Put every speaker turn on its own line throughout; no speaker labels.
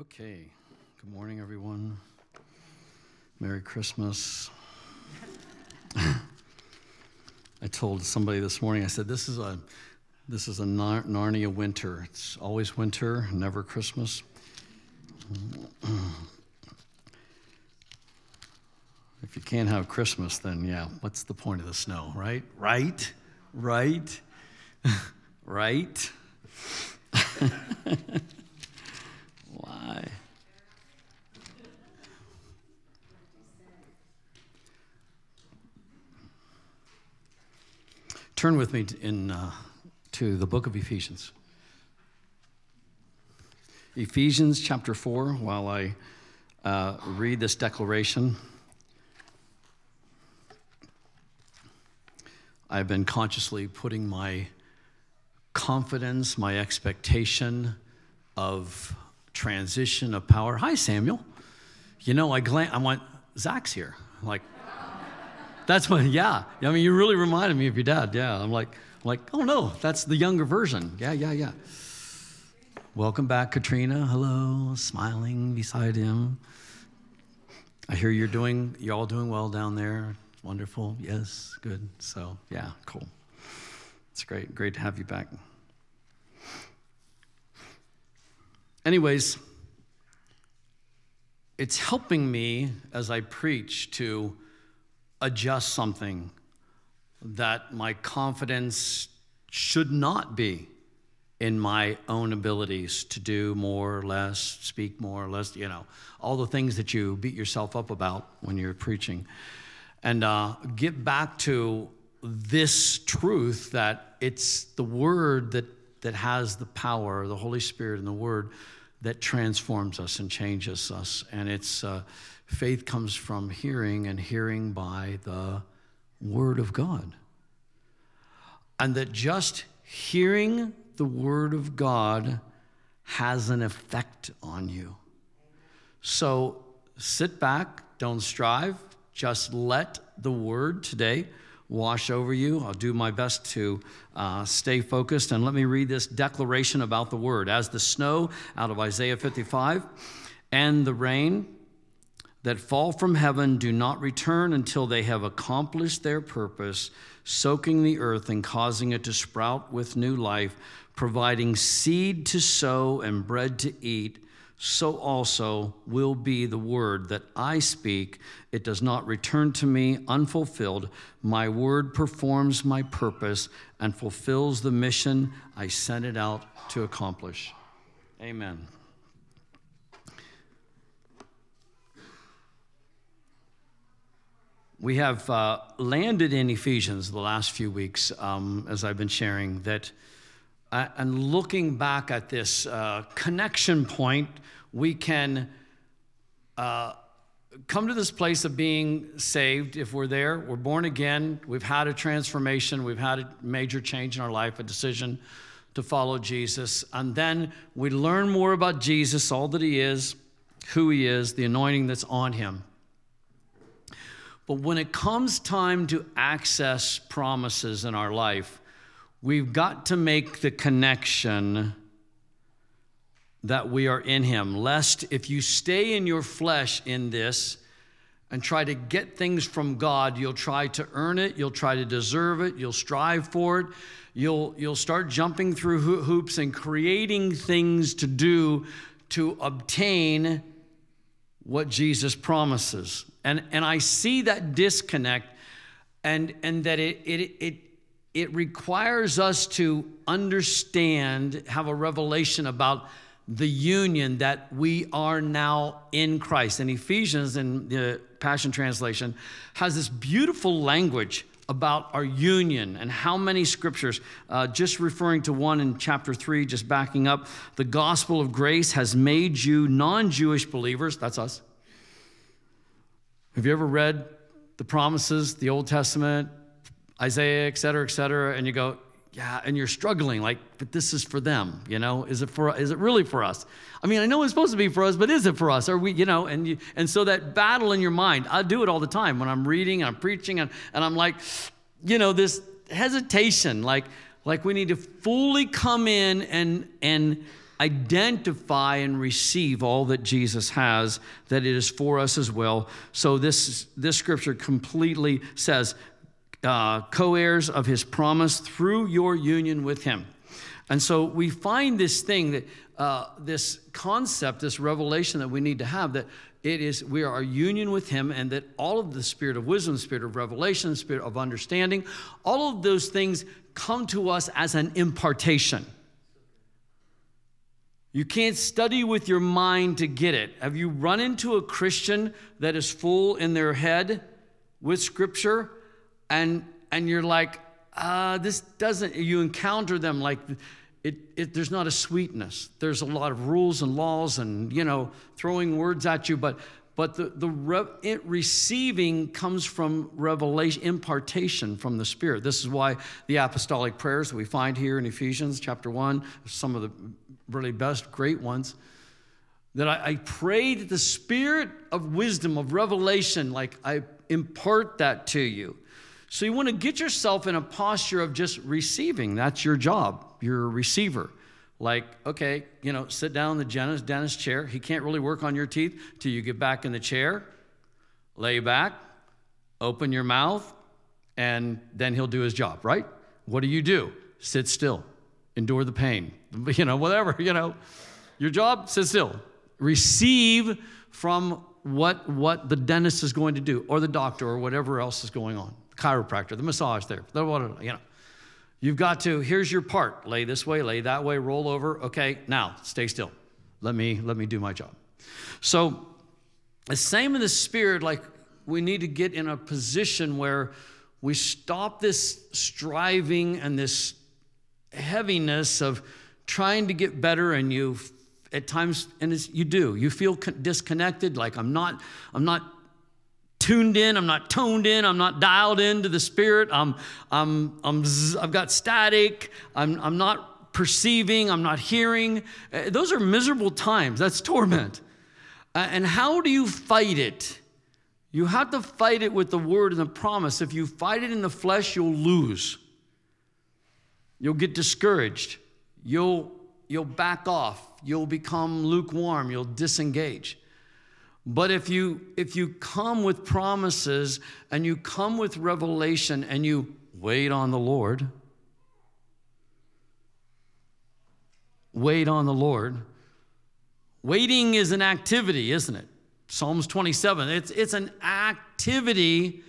Okay. Good morning, everyone. Merry Christmas. I told somebody this morning. I said, "This is a, this is a Nar- Narnia winter. It's always winter, never Christmas." if you can't have Christmas, then yeah, what's the point of the snow, right? Right? Right? right? Turn with me in, uh, to the book of Ephesians. Ephesians chapter 4, while I uh, read this declaration. I've been consciously putting my confidence, my expectation of transition of power. Hi, Samuel. You know, I glan- I went, Zach's here. Like, that's when, yeah. I mean, you really reminded me of your dad. Yeah. I'm like, I'm like, oh no, that's the younger version. Yeah, yeah, yeah. Welcome back, Katrina. Hello, smiling beside him. I hear you're doing, you're all doing well down there. Wonderful. Yes, good. So, yeah, cool. It's great. Great to have you back. Anyways, it's helping me as I preach to adjust something that my confidence should not be in my own abilities to do more or less, speak more or less, you know, all the things that you beat yourself up about when you're preaching. And uh, get back to this truth that it's the Word that, that has the power, the Holy Spirit and the Word that transforms us and changes us. And it's uh, faith comes from hearing, and hearing by the Word of God. And that just hearing the Word of God has an effect on you. So sit back, don't strive, just let the Word today wash over you. I'll do my best to uh, stay focused. And let me read this declaration about the Word. As the snow out of Isaiah 55 and the rain that fall from heaven do not return until they have accomplished their purpose, soaking the earth and causing it to sprout with new life, providing seed to sow and bread to eat so also will be the word that I speak. It does not return to me unfulfilled. My word performs my purpose and fulfills the mission I sent it out to accomplish. Amen. We have uh, landed in Ephesians the last few weeks, um, as I've been sharing, that uh, and looking back at this uh, connection point, we can uh, come to this place of being saved if we're there. We're born again. We've had a transformation. We've had a major change in our life, a decision to follow Jesus. And then we learn more about Jesus, all that he is, who he is, the anointing that's on him. But when it comes time to access promises in our life, We've got to make the connection that we are in Him, lest if you stay in your flesh in this and try to get things from God, you'll try to earn it, you'll try to deserve it, you'll strive for it, you'll, you'll start jumping through hoops and creating things to do to obtain what Jesus promises. And, and I see that disconnect and, and that it, it, it it requires us to understand, have a revelation about the union that we are now in Christ. And Ephesians, in the Passion Translation, has this beautiful language about our union and how many scriptures, uh, just referring to one in chapter three, just backing up, the gospel of grace has made you non Jewish believers, that's us. Have you ever read the promises, the Old Testament, Isaiah, et cetera, et cetera, and you go, yeah, and you're struggling, like, but this is for them, you know? Is it for is it really for us? I mean, I know it's supposed to be for us, but is it for us? Are we, you know, and you, and so that battle in your mind, I do it all the time when I'm reading and I'm preaching and, and I'm like, you know, this hesitation, like, like we need to fully come in and and identify and receive all that Jesus has, that it is for us as well. So this, this scripture completely says, uh, co heirs of his promise through your union with him. And so we find this thing that uh, this concept, this revelation that we need to have that it is we are union with him and that all of the spirit of wisdom spirit of revelation spirit of understanding all of those things come to us as an impartation you can't study with your mind to get it. Have you run into a Christian that is full in their head with scripture and and you're like, uh, this doesn't you encounter them like it, it, there's not a sweetness. There's a lot of rules and laws and you know throwing words at you, but but the, the re, it, receiving comes from revelation, impartation from the Spirit. This is why the apostolic prayers that we find here in Ephesians chapter 1, some of the really best, great ones, that I, I pray that the spirit of wisdom, of revelation, like I impart that to you. So you want to get yourself in a posture of just receiving. That's your job. You're a receiver. Like, okay, you know, sit down in the dentist, dentist chair. He can't really work on your teeth till you get back in the chair, lay back, open your mouth, and then he'll do his job, right? What do you do? Sit still endure the pain, you know, whatever, you know. Your job, sit still. Receive from what, what the dentist is going to do, or the doctor, or whatever else is going on. Chiropractor, the massage there, the, you know. You've got to, here's your part. Lay this way, lay that way, roll over. Okay, now stay still. Let me let me do my job. So the same in the spirit, like we need to get in a position where we stop this striving and this heaviness of trying to get better and you at times and you do you feel disconnected like i'm not i'm not tuned in i'm not toned in i'm not dialed into the spirit i'm i'm, I'm i've got static i'm, I'm not perceiving i'm not hearing uh, those are miserable times that's torment uh, and how do you fight it you have to fight it with the word and the promise if you fight it in the flesh you'll lose You'll get discouraged. You'll, you'll back off. You'll become lukewarm. You'll disengage. But if you, if you come with promises and you come with revelation and you wait on the Lord, wait on the Lord. Waiting is an activity, isn't it? Psalms 27. It's, it's an activity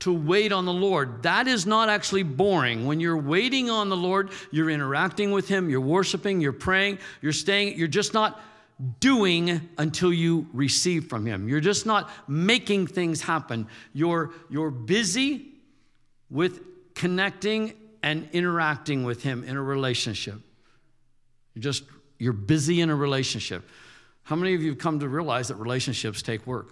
to wait on the Lord. That is not actually boring. When you're waiting on the Lord, you're interacting with Him, you're worshiping, you're praying, you're staying, you're just not doing until you receive from Him. You're just not making things happen. You're, you're busy with connecting and interacting with Him in a relationship. You're just, you're busy in a relationship. How many of you have come to realize that relationships take work?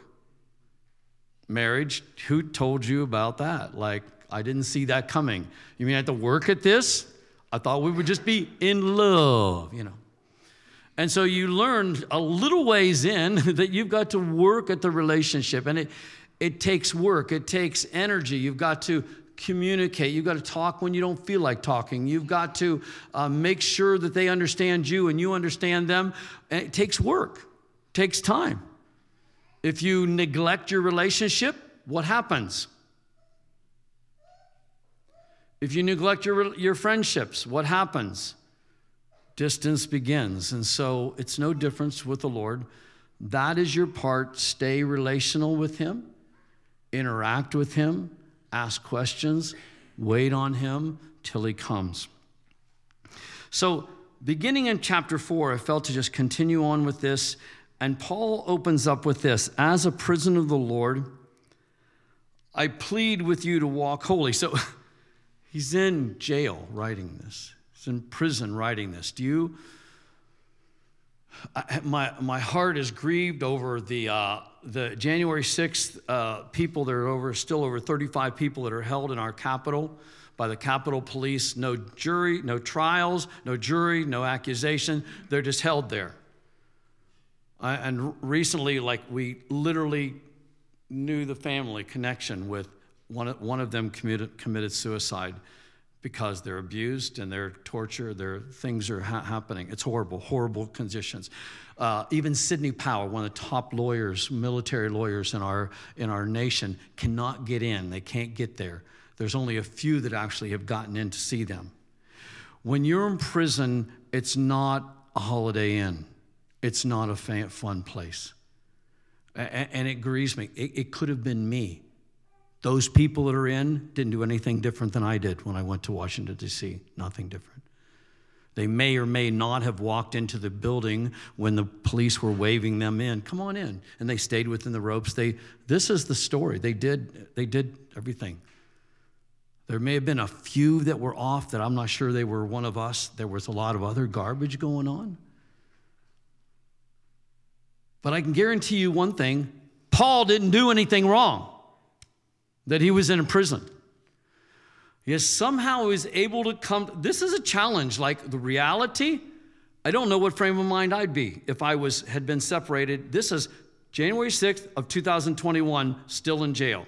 Marriage, who told you about that? Like, I didn't see that coming. You mean I have to work at this? I thought we would just be in love, you know. And so you learn a little ways in that you've got to work at the relationship. And it, it takes work, it takes energy. You've got to communicate. You've got to talk when you don't feel like talking. You've got to uh, make sure that they understand you and you understand them. And it takes work, it takes time. If you neglect your relationship, what happens? If you neglect your, your friendships, what happens? Distance begins. And so it's no difference with the Lord. That is your part. Stay relational with Him, interact with Him, ask questions, wait on Him till He comes. So, beginning in chapter four, I felt to just continue on with this and Paul opens up with this As a prisoner of the Lord, I plead with you to walk holy. So he's in jail writing this, in prison writing this. Do you? I, my, my heart is grieved over the, uh, the January 6th uh, people. There are over, still over 35 people that are held in our capital by the Capitol Police. No jury, no trials, no jury, no accusation. They're just held there. And recently, like we literally knew the family connection with one, one of them committed, committed suicide because they're abused and they're tortured, their things are ha- happening. It's horrible, horrible conditions. Uh, even Sidney Powell, one of the top lawyers, military lawyers in our in our nation, cannot get in. They can't get there. There's only a few that actually have gotten in to see them. When you're in prison, it's not a holiday inn. It's not a fun place. And it grieves me. It could have been me. Those people that are in didn't do anything different than I did when I went to Washington, D.C. Nothing different. They may or may not have walked into the building when the police were waving them in. Come on in. And they stayed within the ropes. They, this is the story. They did, they did everything. There may have been a few that were off that I'm not sure they were one of us. There was a lot of other garbage going on. But I can guarantee you one thing Paul didn't do anything wrong, that he was in a prison. Yet somehow he was able to come. This is a challenge. Like the reality, I don't know what frame of mind I'd be if I was had been separated. This is January 6th of 2021, still in jail.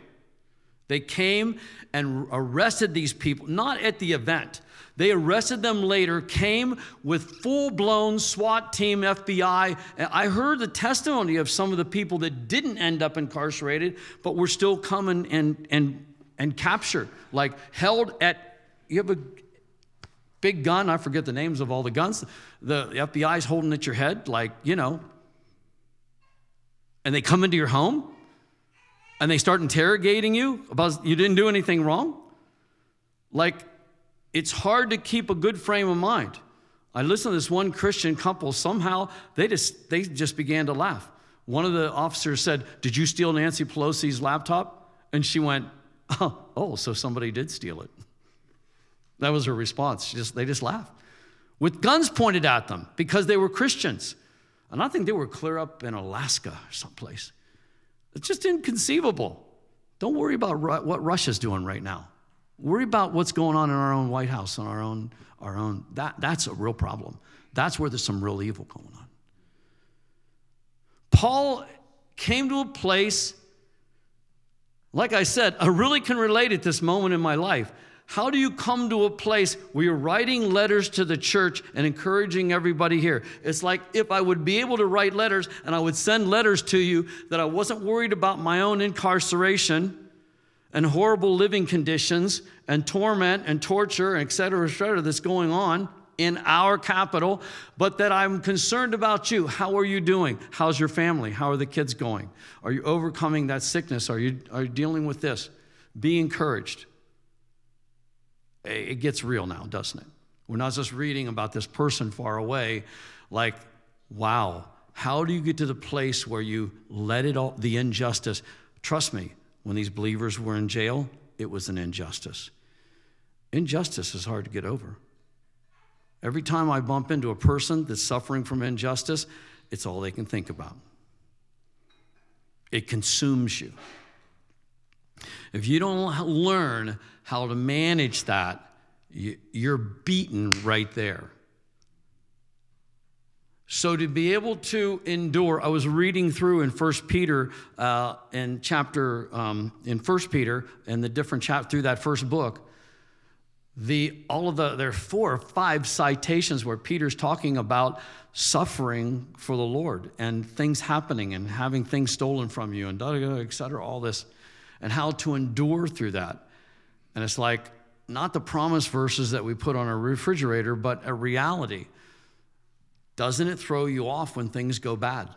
They came and arrested these people, not at the event. They arrested them later, came with full blown SWAT team, FBI. I heard the testimony of some of the people that didn't end up incarcerated, but were still coming and, and, and captured, like held at, you have a big gun, I forget the names of all the guns. The, FBI's holding at your head, like, you know, and they come into your home and they start interrogating you about you didn't do anything wrong. Like, it's hard to keep a good frame of mind. I listened to this one Christian couple, somehow they just, they just began to laugh. One of the officers said, Did you steal Nancy Pelosi's laptop? And she went, Oh, oh so somebody did steal it. That was her response. She just, they just laughed. With guns pointed at them because they were Christians. And I think they were clear up in Alaska or someplace. It's just inconceivable. Don't worry about what Russia's doing right now. Worry about what's going on in our own White House and our own, our own. That, that's a real problem. That's where there's some real evil going on. Paul came to a place, like I said, I really can relate at this moment in my life. How do you come to a place where you're writing letters to the church and encouraging everybody here? It's like if I would be able to write letters and I would send letters to you that I wasn't worried about my own incarceration and horrible living conditions and torment and torture, et cetera, et cetera, that's going on in our capital, but that I'm concerned about you. How are you doing? How's your family? How are the kids going? Are you overcoming that sickness? Are you, are you dealing with this? Be encouraged. It gets real now, doesn't it? We're not just reading about this person far away, like, wow, how do you get to the place where you let it all, the injustice? Trust me, when these believers were in jail, it was an injustice. Injustice is hard to get over. Every time I bump into a person that's suffering from injustice, it's all they can think about. It consumes you. If you don't learn how to manage that, you're beaten right there. So to be able to endure, I was reading through in First Peter, uh, in chapter um, in First Peter, and the different chapter through that first book. The all of the there are four or five citations where Peter's talking about suffering for the Lord and things happening and having things stolen from you and da da et cetera, all this, and how to endure through that. And it's like not the promise verses that we put on our refrigerator, but a reality doesn't it throw you off when things go bad?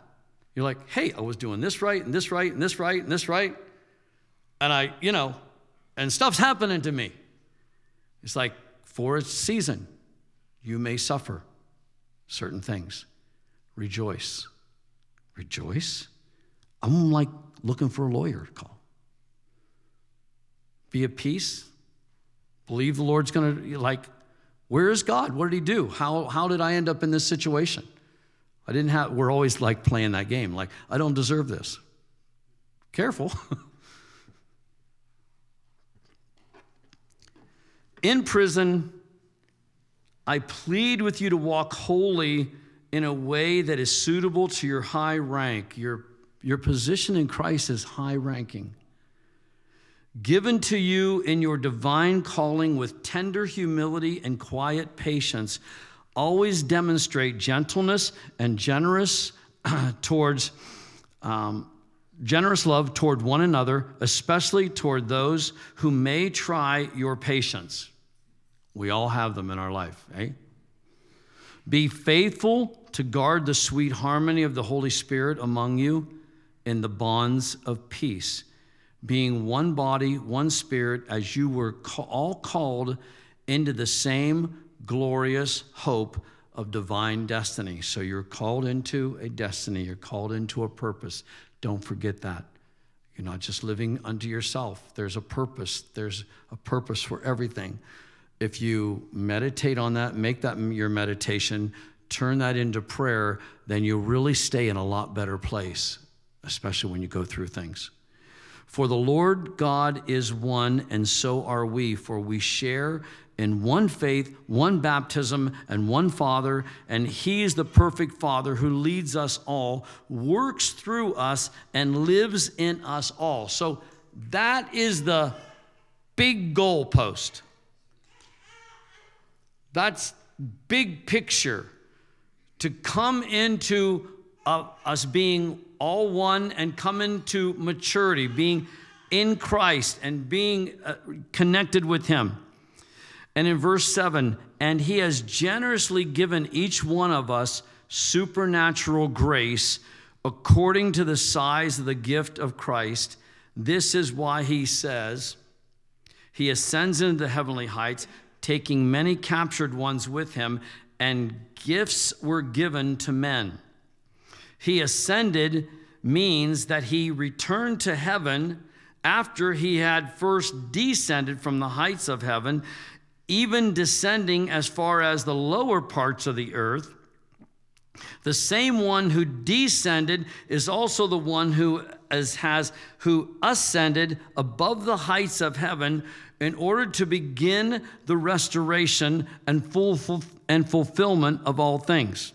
You're like, hey, I was doing this right and this right and this right and this right. And I, you know, and stuff's happening to me. It's like, for a season, you may suffer certain things. Rejoice. Rejoice? I'm like looking for a lawyer to call. Be at peace. Believe the Lord's going to, like, where is God? What did He do? How, how did I end up in this situation? I didn't have, we're always like playing that game, like, I don't deserve this. Careful. in prison, I plead with you to walk holy in a way that is suitable to your high rank. Your, your position in Christ is high ranking. Given to you in your divine calling with tender humility and quiet patience, always demonstrate gentleness and generous towards um, generous love toward one another, especially toward those who may try your patience. We all have them in our life, eh? Be faithful to guard the sweet harmony of the Holy Spirit among you in the bonds of peace, being one body, one spirit, as you were all called into the same glorious hope of divine destiny. So you're called into a destiny, you're called into a purpose. Don't forget that. You're not just living unto yourself, there's a purpose, there's a purpose for everything. If you meditate on that, make that your meditation, turn that into prayer, then you'll really stay in a lot better place, especially when you go through things. For the Lord God is one, and so are we, for we share in one faith, one baptism, and one Father, and He is the perfect Father who leads us all, works through us, and lives in us all. So that is the big goalpost. That's big picture to come into uh, us being all one and come into maturity, being in Christ and being uh, connected with Him. And in verse 7, and he has generously given each one of us supernatural grace according to the size of the gift of Christ. This is why he says, He ascends into the heavenly heights, taking many captured ones with him, and gifts were given to men. He ascended means that he returned to heaven after he had first descended from the heights of heaven even descending as far as the lower parts of the earth. The same one who descended is also the one who as has who ascended above the heights of heaven in order to begin the restoration and full, and fulfillment of all things.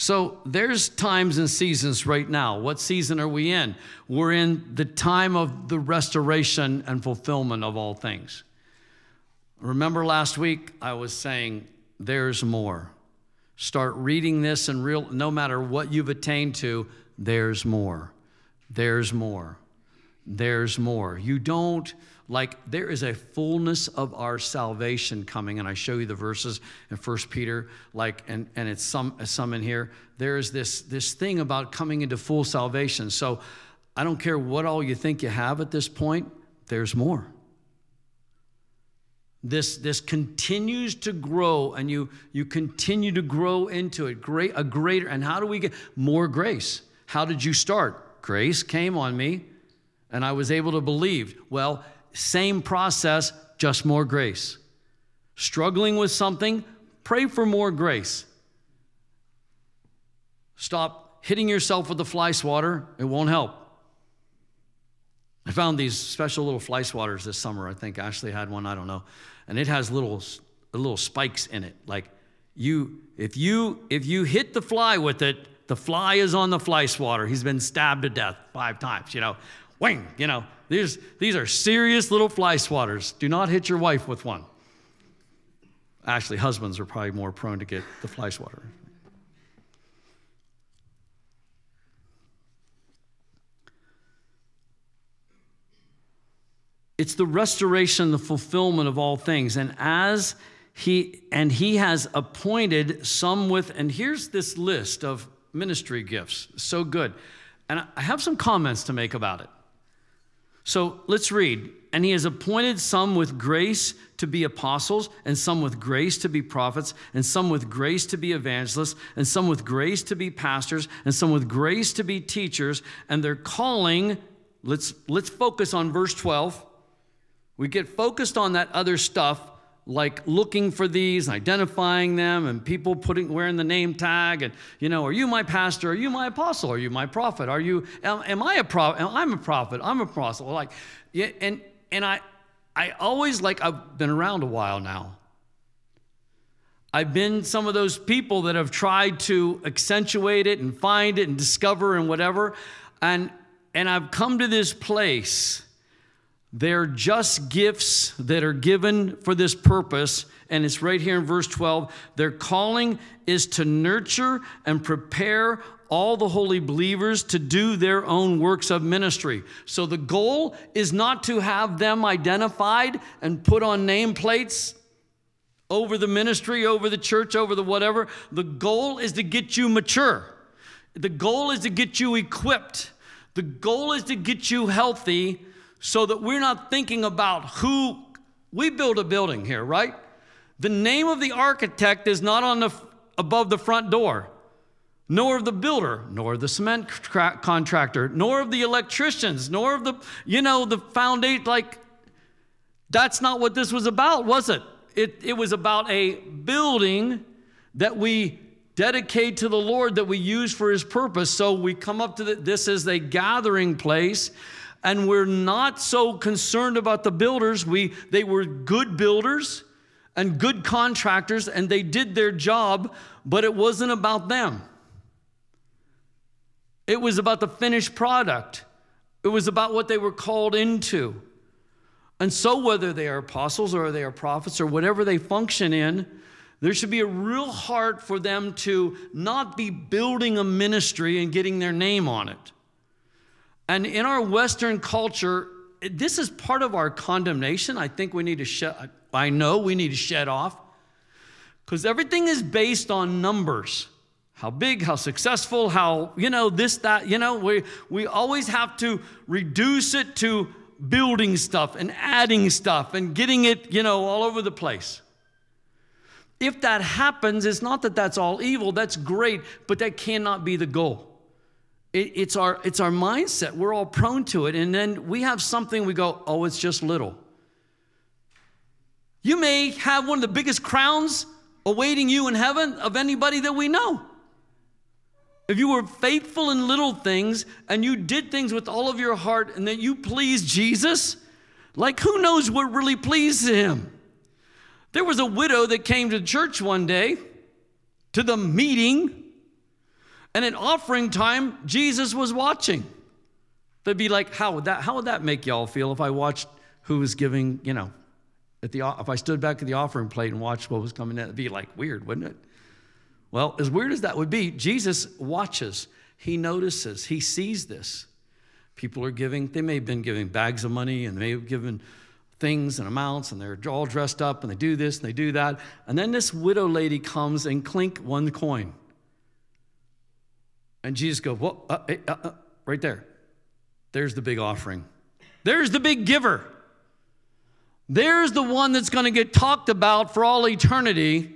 So there's times and seasons right now. What season are we in? We're in the time of the restoration and fulfillment of all things. Remember last week I was saying there's more. Start reading this and real no matter what you've attained to, there's more. There's more. There's more. You don't like there is a fullness of our salvation coming and i show you the verses in First peter like and, and it's some some in here. There is this this thing about coming into full salvation. So i don't care what all you think you have at this point there's more. This, this continues to grow and you, you continue to grow into it. Great a greater and how do we get more grace? How did you start? Grace came on me and i was able to believe. Well same process just more grace struggling with something pray for more grace stop hitting yourself with the fly swatter it won't help I found these special little fly swatters this summer. I think Ashley had one, I don't know. And it has little little spikes in it. Like you if you if you hit the fly with it, the fly is on the fly swatter. He's been stabbed to death five times, you know. Wing, you know. These these are serious little fly swatters. Do not hit your wife with one. Actually, husbands are probably more prone to get the fly swatter. It's the restoration, the fulfillment of all things. And as he and he has appointed some with, and here's this list of ministry gifts. So good. And I have some comments to make about it. So let's read. And he has appointed some with grace to be apostles, and some with grace to be prophets, and some with grace to be evangelists, and some with grace to be pastors, and some with grace to be teachers. And they're calling, let's, let's focus on verse 12 we get focused on that other stuff, like looking for these, identifying them, and people putting wearing the name tag, and you know, are you my pastor? Are you my apostle? Are you my prophet? Are you? Am, am I a prophet? I'm a prophet. I'm a apostle. Like, yeah, and and I, I always like I've been around a while now. I've been some of those people that have tried to accentuate it and find it and discover and whatever, and and I've come to this place. They're just gifts that are given for this purpose. And it's right here in verse 12. Their calling is to nurture and prepare all the holy believers to do their own works of ministry. So the goal is not to have them identified and put on nameplates over the ministry, over the church, over the whatever. The goal is to get you mature. The goal is to get you equipped. The goal is to get you healthy so that we're not thinking about who we build a building here, right? The name of the architect is not on the above the front door nor of the builder, nor the cement contractor, nor of the electricians, nor of the, you know, the foundation. Like, that's not what this was about, was it? It, it was about a building that we dedicate to the Lord, that we use for His purpose. So we come up to the, this as a gathering place, and we're not so concerned about the builders. We, they were good builders and good contractors, and they did their job, but it wasn't about them. It was about the finished product, it was about what they were called into. And so, whether they are apostles or they are prophets or whatever they function in, there should be a real heart for them to not be building a ministry and getting their name on it. And in our Western culture, this is part of our condemnation. I think we need to shed, I know we need to shed off because everything is based on numbers how big, how successful, how, you know, this, that, you know, we, we always have to reduce it to building stuff and adding stuff and getting it, you know, all over the place. If that happens, it's not that that's all evil, that's great, but that cannot be the goal. It, it's, our, it's our mindset. We're all prone to it. And then we have something, we go, oh, it's just little. You may have one of the biggest crowns awaiting you in heaven of anybody that we know. If you were faithful in little things and you did things with all of your heart and that you pleased Jesus, like who knows what really pleased him? There was a widow that came to church one day to the meeting, and at offering time, Jesus was watching. They'd be like, how would that, how would that make y'all feel if I watched who was giving, you know, at the, if I stood back at the offering plate and watched what was coming in? It'd be like weird, wouldn't it? Well, as weird as that would be, Jesus watches, he notices, he sees this. People are giving, they may have been giving bags of money and they may have given things and amounts and they're all dressed up and they do this and they do that. And then this widow lady comes and clink one coin. And Jesus goes, well, uh, uh, uh, right there. There's the big offering. There's the big giver. There's the one that's going to get talked about for all eternity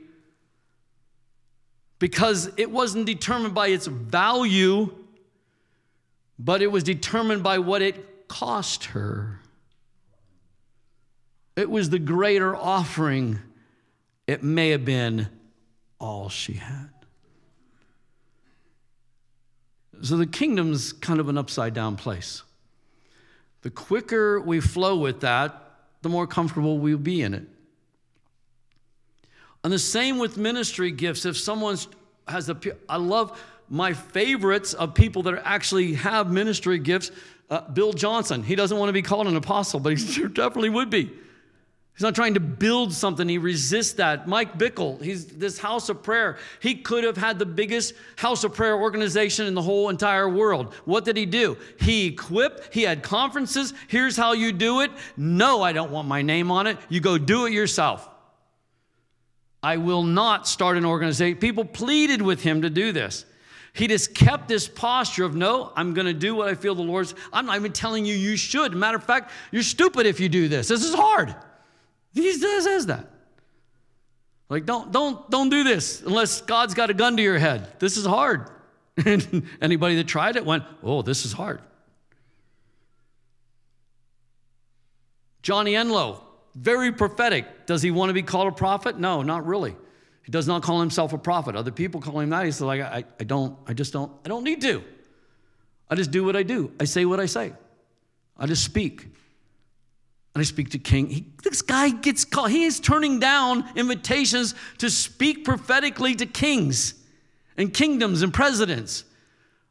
because it wasn't determined by its value, but it was determined by what it cost her. It was the greater offering. It may have been all she had. So the kingdom's kind of an upside down place. The quicker we flow with that, the more comfortable we'll be in it. And the same with ministry gifts. If someone's has a, I love my favorites of people that actually have ministry gifts. Uh, Bill Johnson, he doesn't want to be called an apostle, but he definitely would be. He's not trying to build something, he resists that. Mike Bickle, he's this house of prayer. He could have had the biggest house of prayer organization in the whole entire world. What did he do? He equipped, he had conferences. Here's how you do it. No, I don't want my name on it. You go do it yourself. I will not start an organization. People pleaded with him to do this. He just kept this posture of, no, I'm going to do what I feel the Lord's. I'm not even telling you you should. Matter of fact, you're stupid if you do this. This is hard. He says that. Like, don't, don't, don't do this unless God's got a gun to your head. This is hard. And anybody that tried it went, oh, this is hard. Johnny Enlow, very prophetic. Does he want to be called a prophet? No, not really. He does not call himself a prophet. Other people call him that. He's like, I, I don't, I just don't, I don't need to. I just do what I do. I say what I say. I just speak. And I speak to King. He, this guy gets called, he is turning down invitations to speak prophetically to kings and kingdoms and presidents.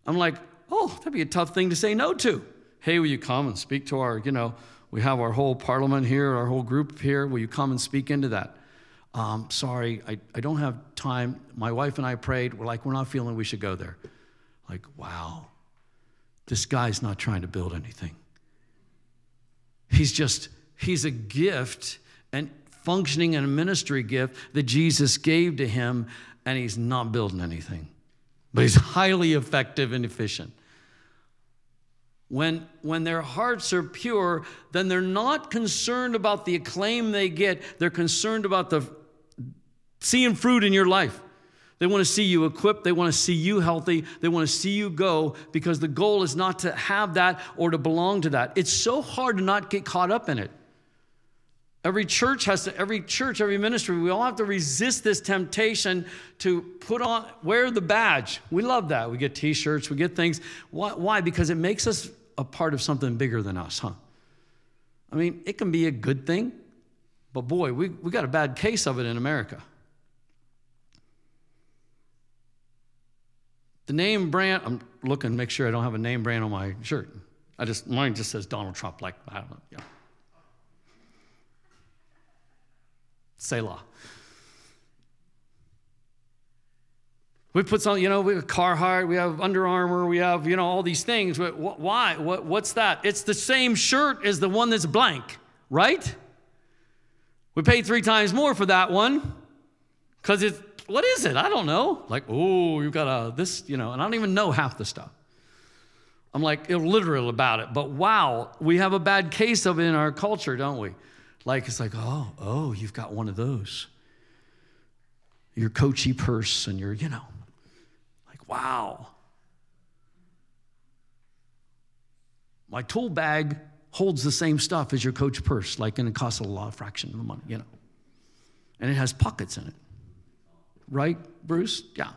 I'm like, oh, that'd be a tough thing to say no to. Hey, will you come and speak to our, you know, we have our whole parliament here, our whole group here. Will you come and speak into that? Um, sorry, I, I don't have time. My wife and I prayed. We're like, we're not feeling we should go there. Like, wow, this guy's not trying to build anything. He's just, he's a gift and functioning in a ministry gift that Jesus gave to him, and he's not building anything. But he's highly effective and efficient. When, when their hearts are pure, then they're not concerned about the acclaim they get. They're concerned about the seeing fruit in your life. They want to see you equipped. They want to see you healthy. They want to see you go because the goal is not to have that or to belong to that. It's so hard to not get caught up in it. Every church has to, every church, every ministry, we all have to resist this temptation to put on, wear the badge. We love that. We get t shirts, we get things. Why? Why? Because it makes us a part of something bigger than us, huh? I mean, it can be a good thing, but boy, we, we got a bad case of it in America. The name brand, I'm looking, make sure I don't have a name brand on my shirt. I just, mine just says Donald Trump, like, I don't know, yeah. Selah. We put some, you know, we have Carhartt, we have Under Armour, we have, you know, all these things. But why? What, what's that? It's the same shirt as the one that's blank, right? We paid three times more for that one because it's, what is it? I don't know. Like, oh, you've got a, this, you know, and I don't even know half the stuff. I'm like illiterate about it, but wow, we have a bad case of it in our culture, don't we? Like, it's like, oh, oh, you've got one of those. Your Coachy purse and your, you know, like, Wow. My tool bag holds the same stuff as your coach purse, like, and it costs a lot of fraction of the money, you know. And it has pockets in it. Right, Bruce? Yeah.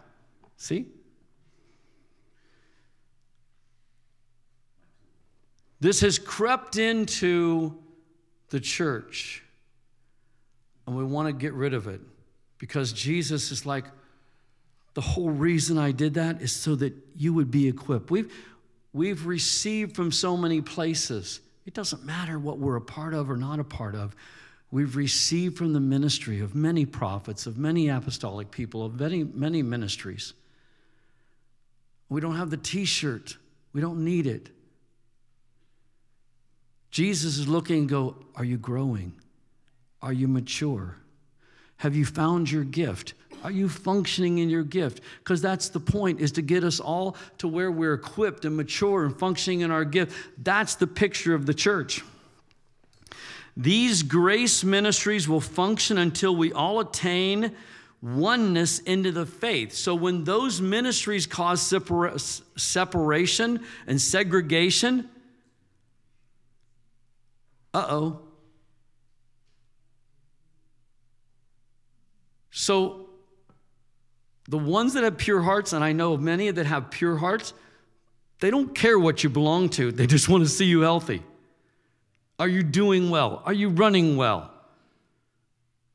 See? This has crept into the church, and we want to get rid of it because Jesus is like, the whole reason I did that is so that you would be equipped. We've, we've received from so many places. It doesn't matter what we're a part of or not a part of. We've received from the ministry of many prophets, of many apostolic people, of many, many ministries. We don't have the t shirt, we don't need it. Jesus is looking and go, Are you growing? Are you mature? Have you found your gift? Are you functioning in your gift? Because that's the point, is to get us all to where we're equipped and mature and functioning in our gift. That's the picture of the church. These grace ministries will function until we all attain oneness into the faith. So when those ministries cause separa- separation and segregation, uh oh. So the ones that have pure hearts, and I know of many that have pure hearts, they don't care what you belong to. They just want to see you healthy. Are you doing well? Are you running well?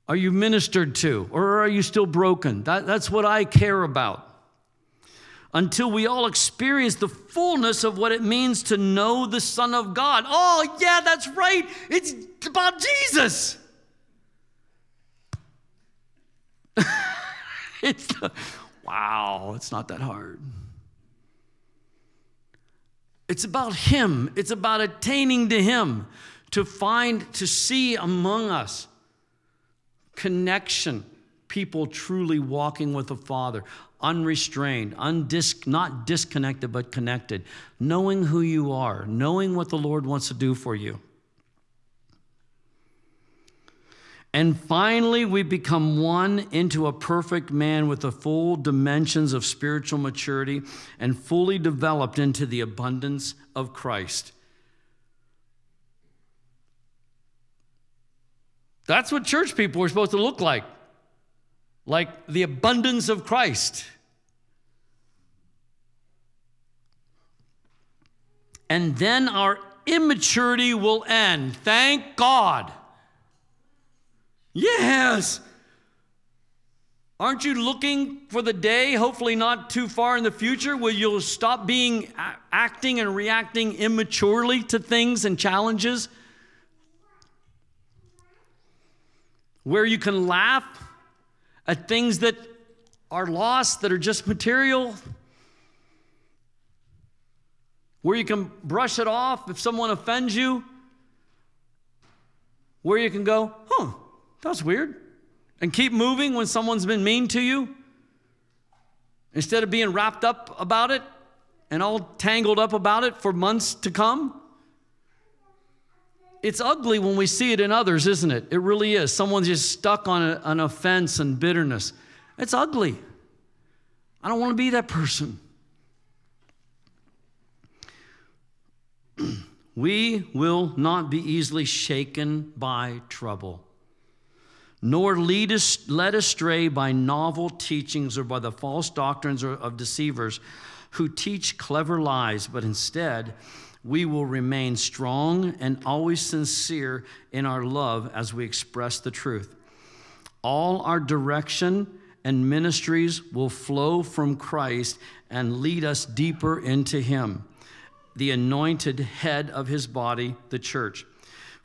Are you ministered to? Or are you still broken? That, that's what I care about. Until we all experience the fullness of what it means to know the Son of God. Oh, yeah, that's right. It's about Jesus. it's wow, it's not that hard. It's about Him, it's about attaining to Him, to find, to see among us connection, people truly walking with the Father, unrestrained, undis- not disconnected, but connected, knowing who you are, knowing what the Lord wants to do for you. And finally, we become one into a perfect man with the full dimensions of spiritual maturity and fully developed into the abundance of Christ. That's what church people are supposed to look like like the abundance of Christ. And then our immaturity will end. Thank God. Yes. Aren't you looking for the day, hopefully not too far in the future, where you'll stop being acting and reacting immaturely to things and challenges? Where you can laugh at things that are lost, that are just material? Where you can brush it off if someone offends you? Where you can go, huh, that's weird and keep moving when someone's been mean to you instead of being wrapped up about it and all tangled up about it for months to come? It's ugly when we see it in others, isn't it? It really is. Someone's just stuck on a, an offense and bitterness. It's ugly. I don't want to be that person. we will not be easily shaken by trouble nor lead us, led astray by novel teachings or by the false doctrines of deceivers who teach clever lies, but instead we will remain strong and always sincere in our love as we express the truth. All our direction and ministries will flow from Christ and lead us deeper into Him, the anointed head of His body, the church.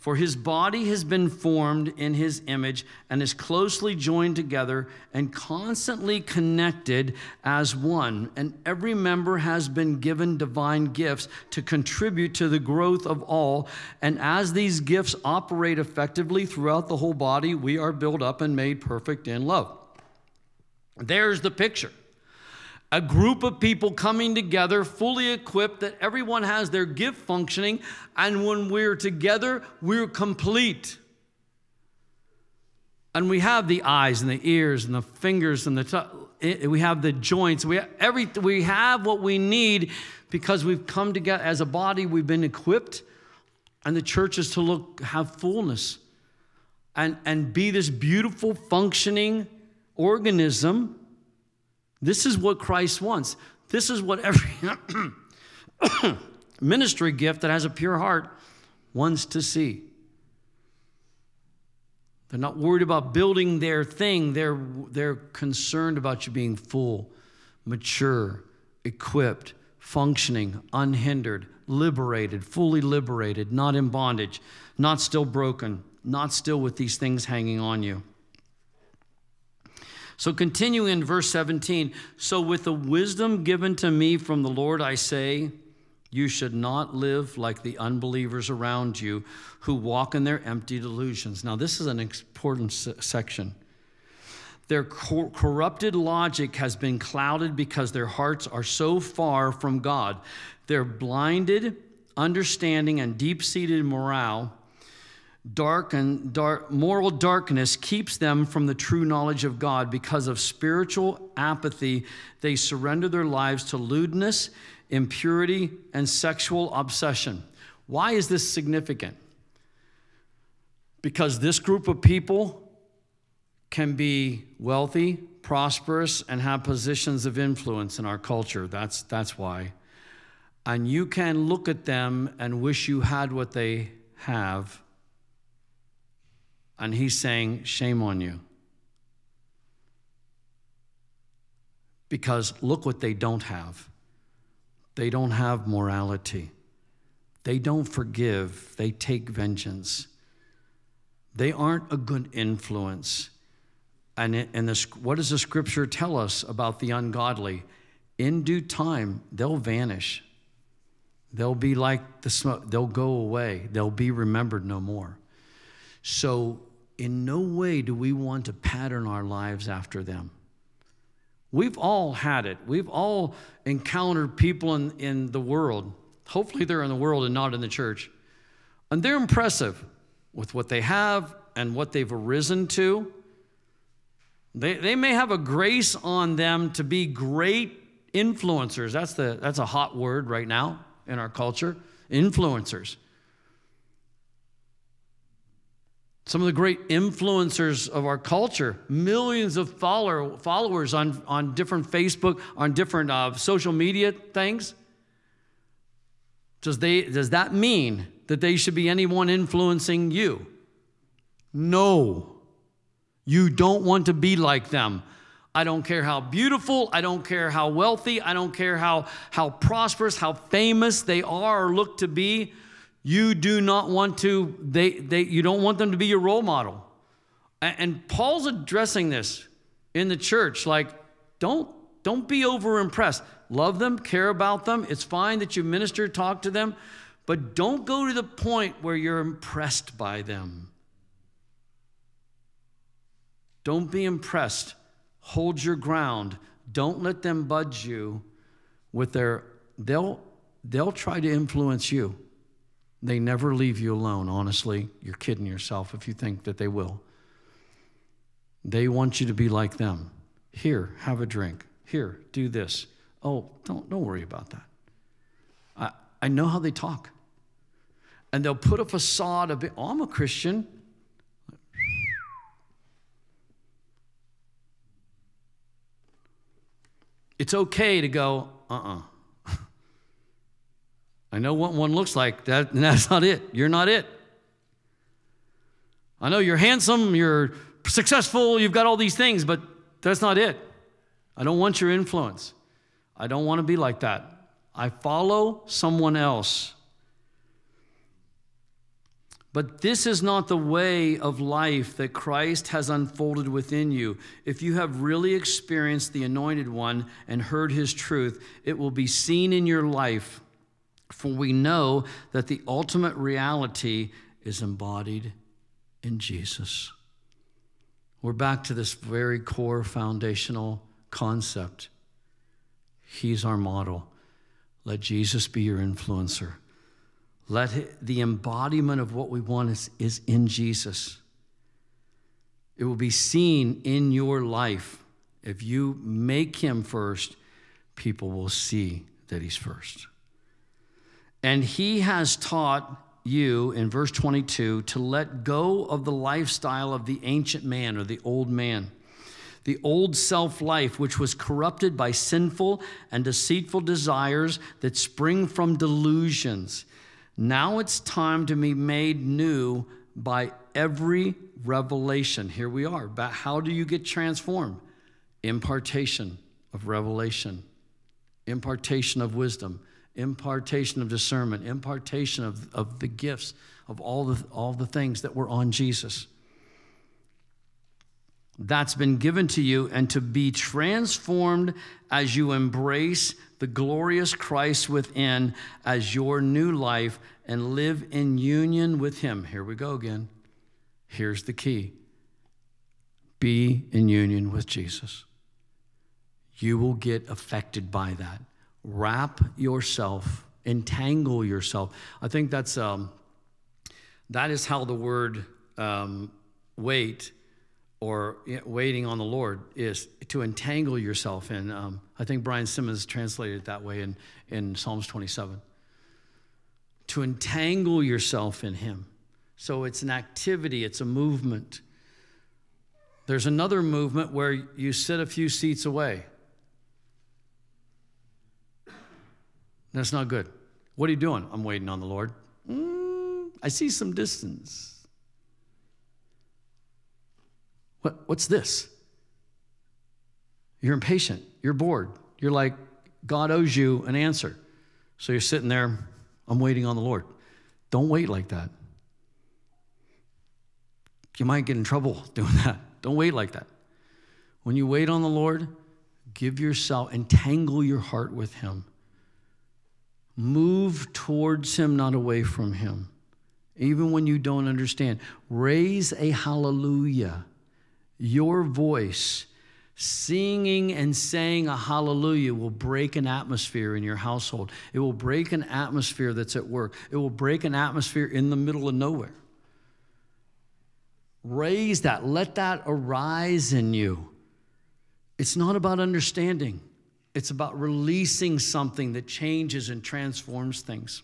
For his body has been formed in his image and is closely joined together and constantly connected as one. And every member has been given divine gifts to contribute to the growth of all. And as these gifts operate effectively throughout the whole body, we are built up and made perfect in love. There's the picture a group of people coming together, fully equipped, that everyone has their gift functioning, and when we're together, we're complete. And we have the eyes and the ears and the fingers and the t- eh, we have the joints. We have every we have what we need because we've come together as a body. We've been equipped, and the church is to look have fullness, and and be this beautiful functioning organism this is what Christ wants. This is what every ministry gift that has a pure heart wants to see. They're not worried about building their thing, they're, they're concerned about you being full, mature, equipped, functioning, unhindered, liberated, fully liberated, not in bondage, not still broken, not still with these things hanging on you. So, continuing in verse 17, so with the wisdom given to me from the Lord, I say, you should not live like the unbelievers around you who walk in their empty delusions. Now, this is an important section. Their cor- corrupted logic has been clouded because their hearts are so far from God. Their blinded understanding and deep seated morale dark and dark, moral darkness keeps them from the true knowledge of God because of spiritual apathy. They surrender their lives to lewdness, impurity, and sexual obsession. Why is this significant? Because this group of people can be wealthy, prosperous, and have positions of influence in our culture. That's, that's why. And you can look at them and wish you had what they have and he's saying, Shame on you. Because look what they don't have they don't have morality, they don't forgive, they take vengeance. They aren't a good influence. And, and what does the scripture tell us about the ungodly? In due time, they'll vanish. They'll be like the smoke, they'll go away, they'll be remembered no more. So, in no way do we want to pattern our lives after them. We've all had it. We've all encountered people in, in the world. Hopefully, they're in the world and not in the church. And they're impressive with what they have and what they've arisen to. They, they may have a grace on them to be great influencers. That's, the, that's a hot word right now in our culture influencers. Some of the great influencers of our culture, millions of follower, followers on, on different Facebook, on different uh, social media things. Does, they, does that mean that they should be anyone influencing you? No. You don't want to be like them. I don't care how beautiful, I don't care how wealthy, I don't care how, how prosperous, how famous they are or look to be. You do not want to, they, they, you don't want them to be your role model. And, and Paul's addressing this in the church like, don't, don't be over impressed. Love them, care about them. It's fine that you minister, talk to them, but don't go to the point where you're impressed by them. Don't be impressed. Hold your ground. Don't let them budge you with their they'll they'll try to influence you. They never leave you alone, honestly. You're kidding yourself if you think that they will. They want you to be like them. Here, have a drink. Here, do this. Oh, don't, don't worry about that. I, I know how they talk. And they'll put a facade of, oh, I'm a Christian. It's okay to go, uh uh-uh. uh I know what one looks like. That, that's not it. You're not it. I know you're handsome, you're successful, you've got all these things, but that's not it. I don't want your influence. I don't want to be like that. I follow someone else. But this is not the way of life that Christ has unfolded within you. If you have really experienced the Anointed One and heard His truth, it will be seen in your life. For we know that the ultimate reality is embodied in Jesus. We're back to this very core foundational concept. He's our model. Let Jesus be your influencer. Let the embodiment of what we want is, is in Jesus. It will be seen in your life. If you make him first, people will see that he's first. And he has taught you in verse 22 to let go of the lifestyle of the ancient man or the old man the old self life, which was corrupted by sinful and deceitful desires that spring from delusions. Now it's time to be made new by every revelation. Here we are. But how do you get transformed? Impartation of revelation, impartation of wisdom, impartation of discernment, impartation of, of the gifts of all the, all the things that were on Jesus that's been given to you and to be transformed as you embrace the glorious Christ within as your new life and live in union with Him. Here we go again. Here's the key be in union with Jesus. You will get affected by that. Wrap yourself, entangle yourself. I think that's um, that is how the word um, wait or waiting on the Lord is to entangle yourself in. Um, I think Brian Simmons translated it that way in, in Psalms 27. To entangle yourself in Him. So it's an activity, it's a movement. There's another movement where you sit a few seats away. That's not good. What are you doing? I'm waiting on the Lord. Mm, I see some distance. What, what's this? You're impatient. You're bored. You're like, God owes you an answer. So you're sitting there, I'm waiting on the Lord. Don't wait like that. You might get in trouble doing that. Don't wait like that. When you wait on the Lord, give yourself, entangle your heart with Him. Move towards Him, not away from Him. Even when you don't understand, raise a hallelujah your voice singing and saying a hallelujah will break an atmosphere in your household. It will break an atmosphere that's at work. It will break an atmosphere in the middle of nowhere. Raise that, let that arise in you. It's not about understanding, it's about releasing something that changes and transforms things.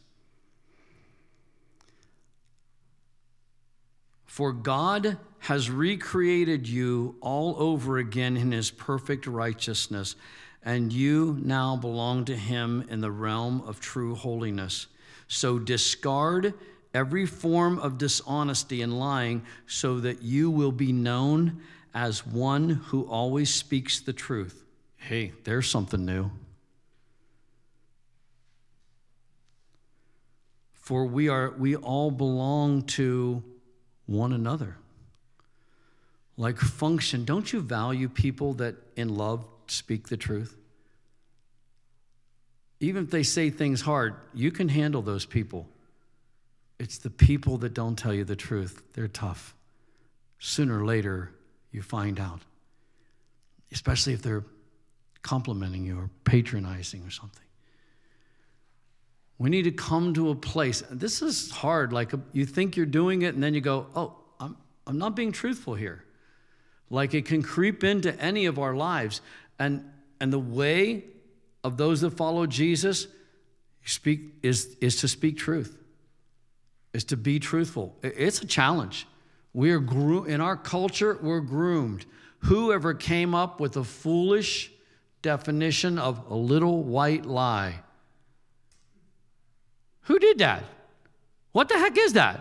For God has recreated you all over again in his perfect righteousness, and you now belong to him in the realm of true holiness. So discard every form of dishonesty and lying so that you will be known as one who always speaks the truth. Hey, there's something new. For we are we all belong to one another. Like function, don't you value people that in love speak the truth? Even if they say things hard, you can handle those people. It's the people that don't tell you the truth. They're tough. Sooner or later, you find out, especially if they're complimenting you or patronizing or something. We need to come to a place. This is hard. Like you think you're doing it, and then you go, oh, I'm, I'm not being truthful here. Like it can creep into any of our lives. And, and the way of those that follow Jesus speak, is, is to speak truth is to be truthful. It's a challenge. We are in our culture, we're groomed. Whoever came up with a foolish definition of a little white lie? Who did that? What the heck is that?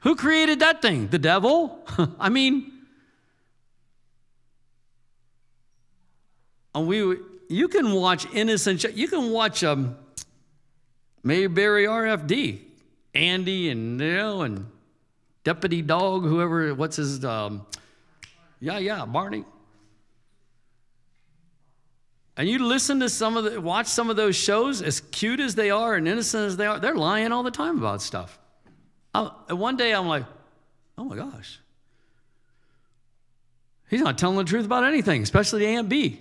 Who created that thing? The devil? I mean, and we you can watch innocent you can watch um Mayberry RFD Andy and Neil and Deputy Dog, whoever, what's his, um, yeah, yeah, Barney. And you listen to some of the, watch some of those shows, as cute as they are and innocent as they are, they're lying all the time about stuff. One day I'm like, oh my gosh. He's not telling the truth about anything, especially the Aunt Bee.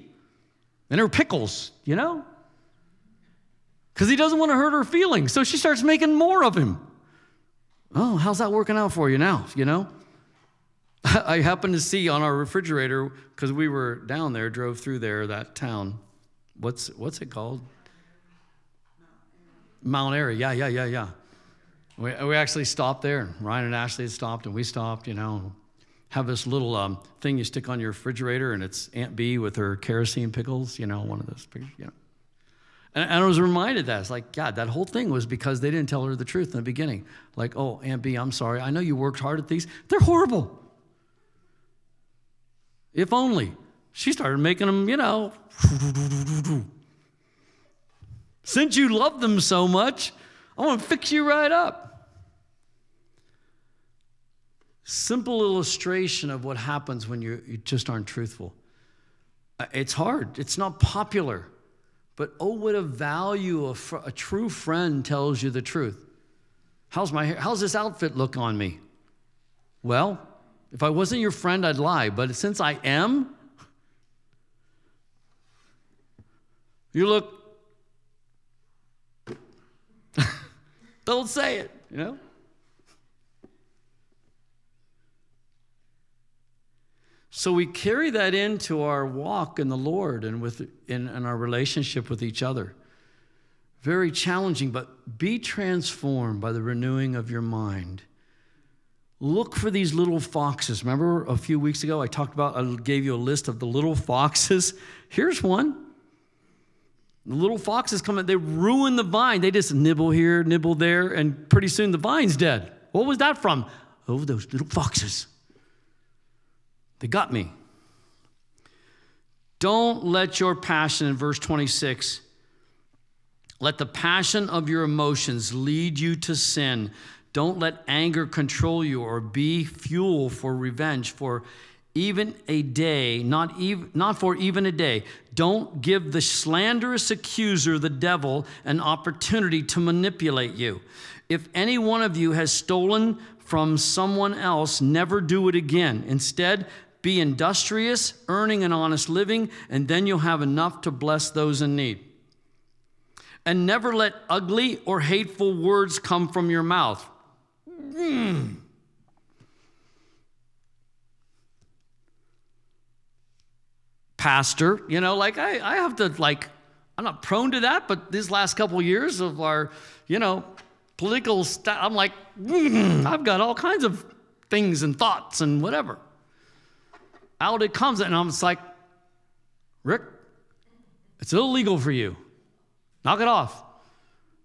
And her pickles, you know? because he doesn't want to hurt her feelings. So she starts making more of him. Oh, how's that working out for you now? You know? I happened to see on our refrigerator, because we were down there, drove through there, that town. What's, what's it called? Mount Airy. Yeah, yeah, yeah, yeah. We, we actually stopped there. Ryan and Ashley had stopped, and we stopped, you know. Have this little um, thing you stick on your refrigerator, and it's Aunt Bee with her kerosene pickles, you know, one of those, you know. And, I was reminded that. It's like, God, that whole thing was because they didn't tell her the truth in the beginning. Like, oh, Aunt Bee, I'm sorry. I know you worked hard at these. They're horrible. If only. She started making them, you know. Since you love them so much, I want to fix you right up. Simple illustration of what happens when you, just aren't truthful. Uh, it's hard, it's not popular. But oh, what a value a, a true friend tells you the truth. How's, my? How's this outfit look on me? Well, if I wasn't your friend, I'd lie. But since I am, you look. Don't say it, you know? So we carry that into our walk in the Lord and with in, in our relationship with each other. Very challenging, but be transformed by the renewing of your mind. Look for these little foxes. Remember a few weeks ago I talked about, I gave you a list of the little foxes. Here's one. The little foxes come in, they ruin the vine. They just nibble here, nibble there, and pretty soon the vine's dead. What was that from? Oh, those little foxes. They got me. Don't let your passion, in verse 26, let the passion of your emotions lead you to sin. Don't let anger control you or be fuel for revenge for even a day, not, even, not for even a day. Don't give the slanderous accuser, the devil, an opportunity to manipulate you. If any one of you has stolen from someone else, never do it again. Instead, be industrious, earning an honest living, and then you'll have enough to bless those in need. And never let ugly or hateful words come from your mouth. Mm. Pastor, you know, like I, I have to, like, I'm not prone to that, but these last couple of years of our, you know, political stuff, I'm like, mm, I've got all kinds of things and thoughts and whatever out it comes. And I'm just like, Rick, it's illegal for you. Knock it off.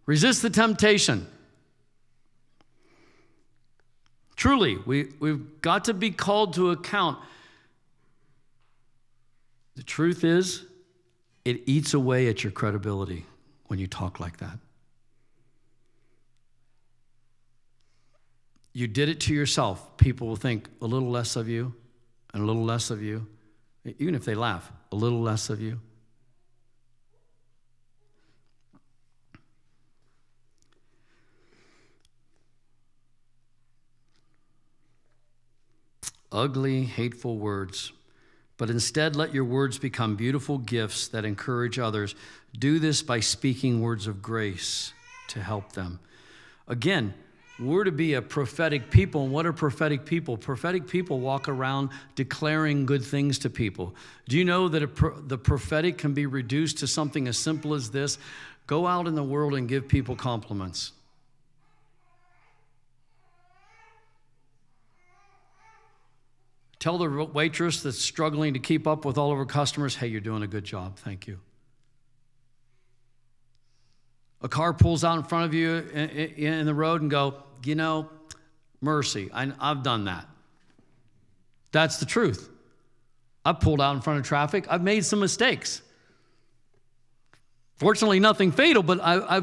Resist the temptation. Truly, we, we've got to be called to account. The truth is, it eats away at your credibility when you talk like that. You did it to yourself. People will think a little less of you and a little less of you, even if they laugh, a little less of you. Ugly, hateful words but instead let your words become beautiful gifts that encourage others. Do this by speaking words of grace to help them. Again, we're to be a prophetic people. And what are prophetic people? Prophetic people walk around declaring good things to people. Do you know that pro- the prophetic can be reduced to something as simple as this? Go out in the world and give people compliments. Tell the waitress that's struggling to keep up with all of her customers, hey, you're doing a good job. Thank you. A car pulls out in front of you in the road and go, you know, mercy. I've done that. That's the truth. I've pulled out in front of traffic. I've made some mistakes. Fortunately, nothing fatal, but I,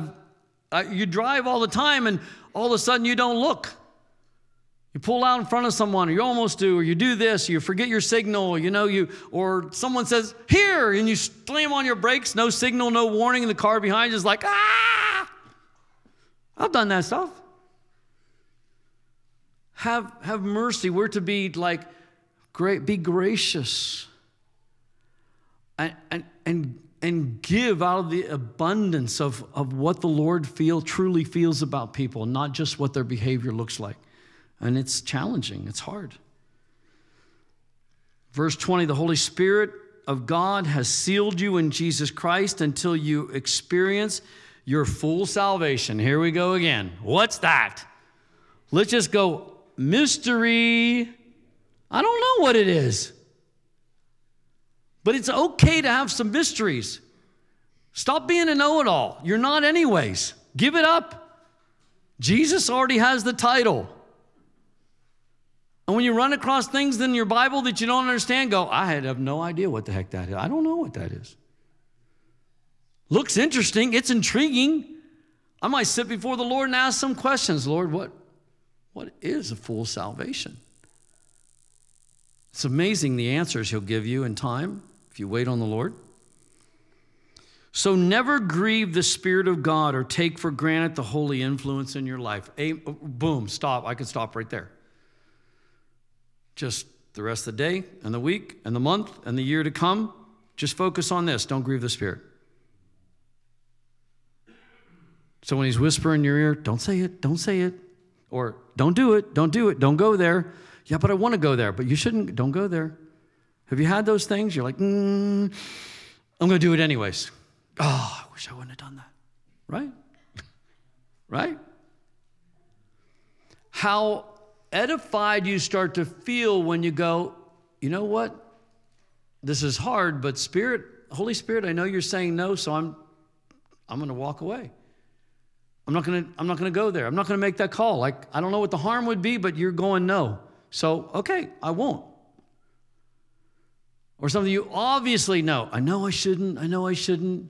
have you drive all the time and all of a sudden you don't look. You pull out in front of someone, or you almost do, or you do this, you forget your signal, you know, you, or someone says, here, and you slam on your brakes, no signal, no warning, and the car behind you is like, ah! I've done that stuff. Have, have mercy. We're to be like, great, be gracious. And, and, and, and give out of the abundance of, of what the Lord feel, truly feels about people, not just what their behavior looks like. And it's challenging, it's hard. Verse 20 the Holy Spirit of God has sealed you in Jesus Christ until you experience your full salvation. Here we go again. What's that? Let's just go mystery. I don't know what it is. But it's okay to have some mysteries. Stop being a know it all. You're not, anyways. Give it up. Jesus already has the title. And when you run across things in your Bible that you don't understand, go, I have no idea what the heck that is. I don't know what that is. Looks interesting, it's intriguing. I might sit before the Lord and ask some questions. Lord, what, what is a full salvation? It's amazing the answers He'll give you in time if you wait on the Lord. So never grieve the Spirit of God or take for granted the holy influence in your life. boom, stop. I can stop right there just the rest of the day and the week and the month and the year to come, just focus on this. Don't grieve the Spirit. So when he's whispering in your ear, don't say it, don't say it. Or don't do it, don't do it, don't go there. Yeah, but I want to go there, but you shouldn't, don't go there. Have you had those things? You're like, mm, I'm going to do it anyways. Oh, I wish I wouldn't have done that. Right? right? How edified you start to feel when you go, you know what? This is hard, but Spirit, Holy Spirit, I know you're saying no, so I'm I'm to walk away. I'm not to I'm not to go there. I'm not to make that call. Like I don't know what the harm would be, but you're going no. So, okay, I won't. Or something you obviously know. I know I shouldn't. I know I shouldn't.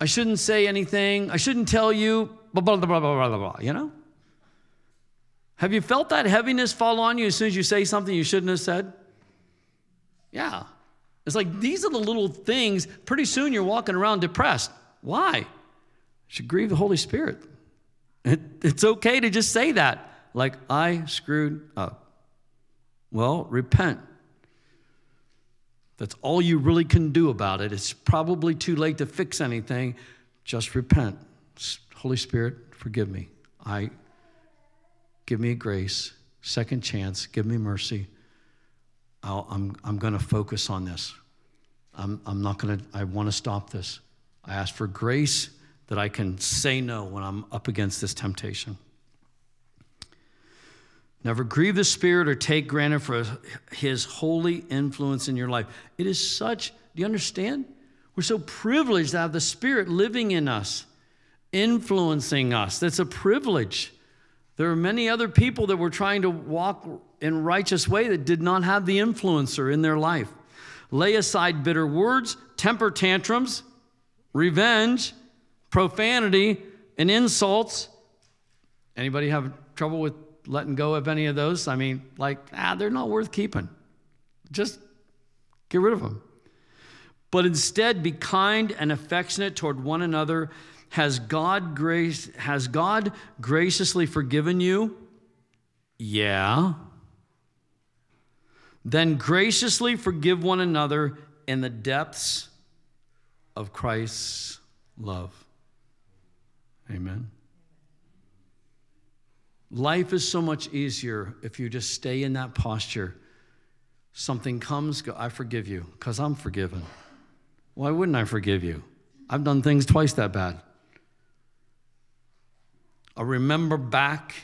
I shouldn't say anything. I shouldn't tell you blah blah blah blah blah blah, blah you know? Have you felt that heaviness fall on you as soon as you say something you shouldn't have said? Yeah. It's like these are the little things. Pretty soon you're walking around depressed. Why? You should grieve the Holy Spirit. It, it's okay to just say that, like, I screwed up. Well, repent. That's all you really can do about it. It's probably too late to fix anything. Just repent. Holy Spirit, forgive me. I Give me grace, second chance, give me mercy. i am I'm, I'm going to focus on this. I'm, I'm not going to, I want to stop this. I ask for grace that I can say no when I'm up against this temptation. Never grieve the Spirit or take granted for His holy influence in your life. It is such, do you understand? We're so privileged to have the Spirit living in us, influencing us. That's a privilege. There are many other people that were trying to walk in righteous way that did not have the influencer in their life. Lay aside bitter words, temper tantrums, revenge, profanity, and insults. Anybody have trouble with letting go of any of those? I mean, like, ah, they're not worth keeping. Just get rid of them. But instead, be kind and affectionate toward one another. Has God grace has God graciously forgiven you? Yeah. Then graciously forgive one another in the depths of Christ's love. Amen. Life is so much easier if you just stay in that posture. Something comes, go, I forgive you because I'm forgiven. Why wouldn't I forgive you? I've done things twice that bad. I remember back,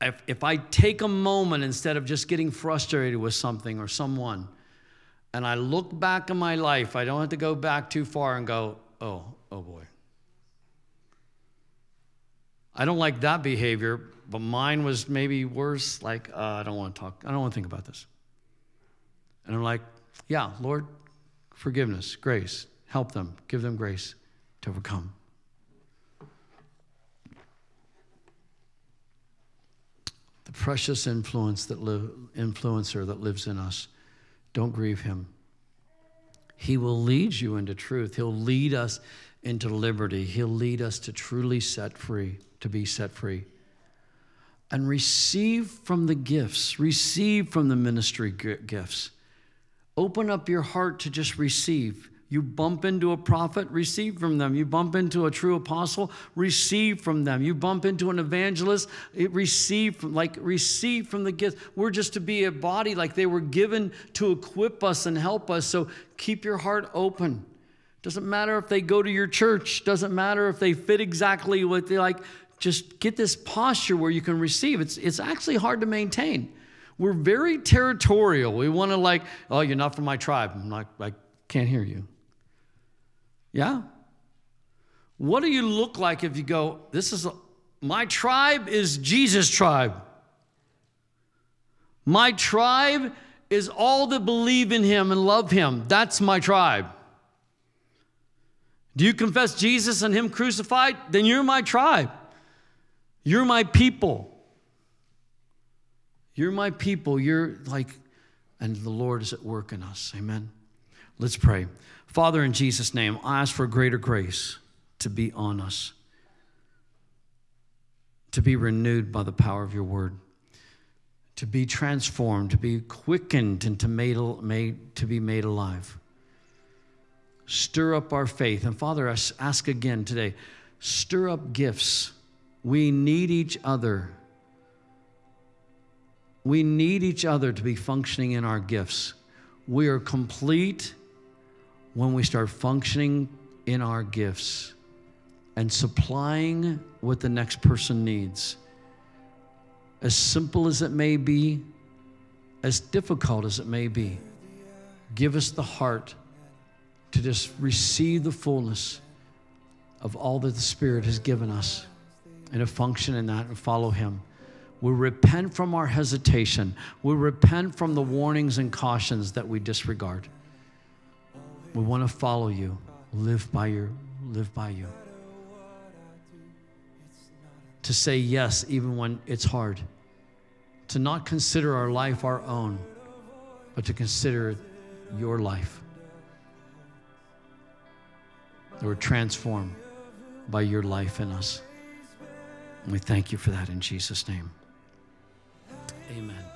if, if I take a moment instead of just getting frustrated with something or someone, and I look back in my life, I don't have to go back too far and go, oh, oh boy. I don't like that behavior, but mine was maybe worse. Like, uh, I don't want to talk, I don't want to think about this. And I'm like, yeah, Lord, forgiveness, grace, help them, give them grace to overcome. The precious influence that li- influencer that lives in us, don't grieve him. He will lead you into truth. He'll lead us into liberty. He'll lead us to truly set free to be set free. And receive from the gifts, receive from the ministry gifts. Open up your heart to just receive. You bump into a prophet, receive from them. You bump into a true apostle, receive from them. You bump into an evangelist, eh, receive from, like receive from the gift. We're just to be a body like they were given to equip us and help us. So keep your heart open. Doesn't matter if they go to your church, doesn't matter if they fit exactly what they like just get this posture where you can receive. It's, it's actually hard to maintain. We're very territorial. We want to, like, oh, you're not from my tribe. I'm not, I can't hear you. Yeah? What do you look like if you go, this is, a, my tribe is Jesus' tribe? My tribe is all that believe in him and love him. That's my tribe. Do you confess Jesus and him crucified? Then you're my tribe. You're my people. You're my people. You're like, and the Lord is at work in us. Amen. Let's pray. Father, in Jesus' name, I ask for greater grace to be on us, to be renewed by the power of your word, to be transformed, to be quickened, and to, made, made, to be made alive. Stir up our faith. And Father, I ask again today stir up gifts we need each other. We need each other to be functioning in our gifts. We are complete when we start functioning in our gifts and supplying what the next person needs. As simple as it may be, as difficult as it may be, give us the heart to just receive the fullness of all that the Spirit has given us and to function in that and follow Him. We repent from our hesitation. We repent from the warnings and cautions that we disregard. We want to follow you, live by your, live by you. To say yes even when it's hard. To not consider our life our own, but to consider your life. That we're transformed by your life in us. We thank you for that in Jesus' name. Amen.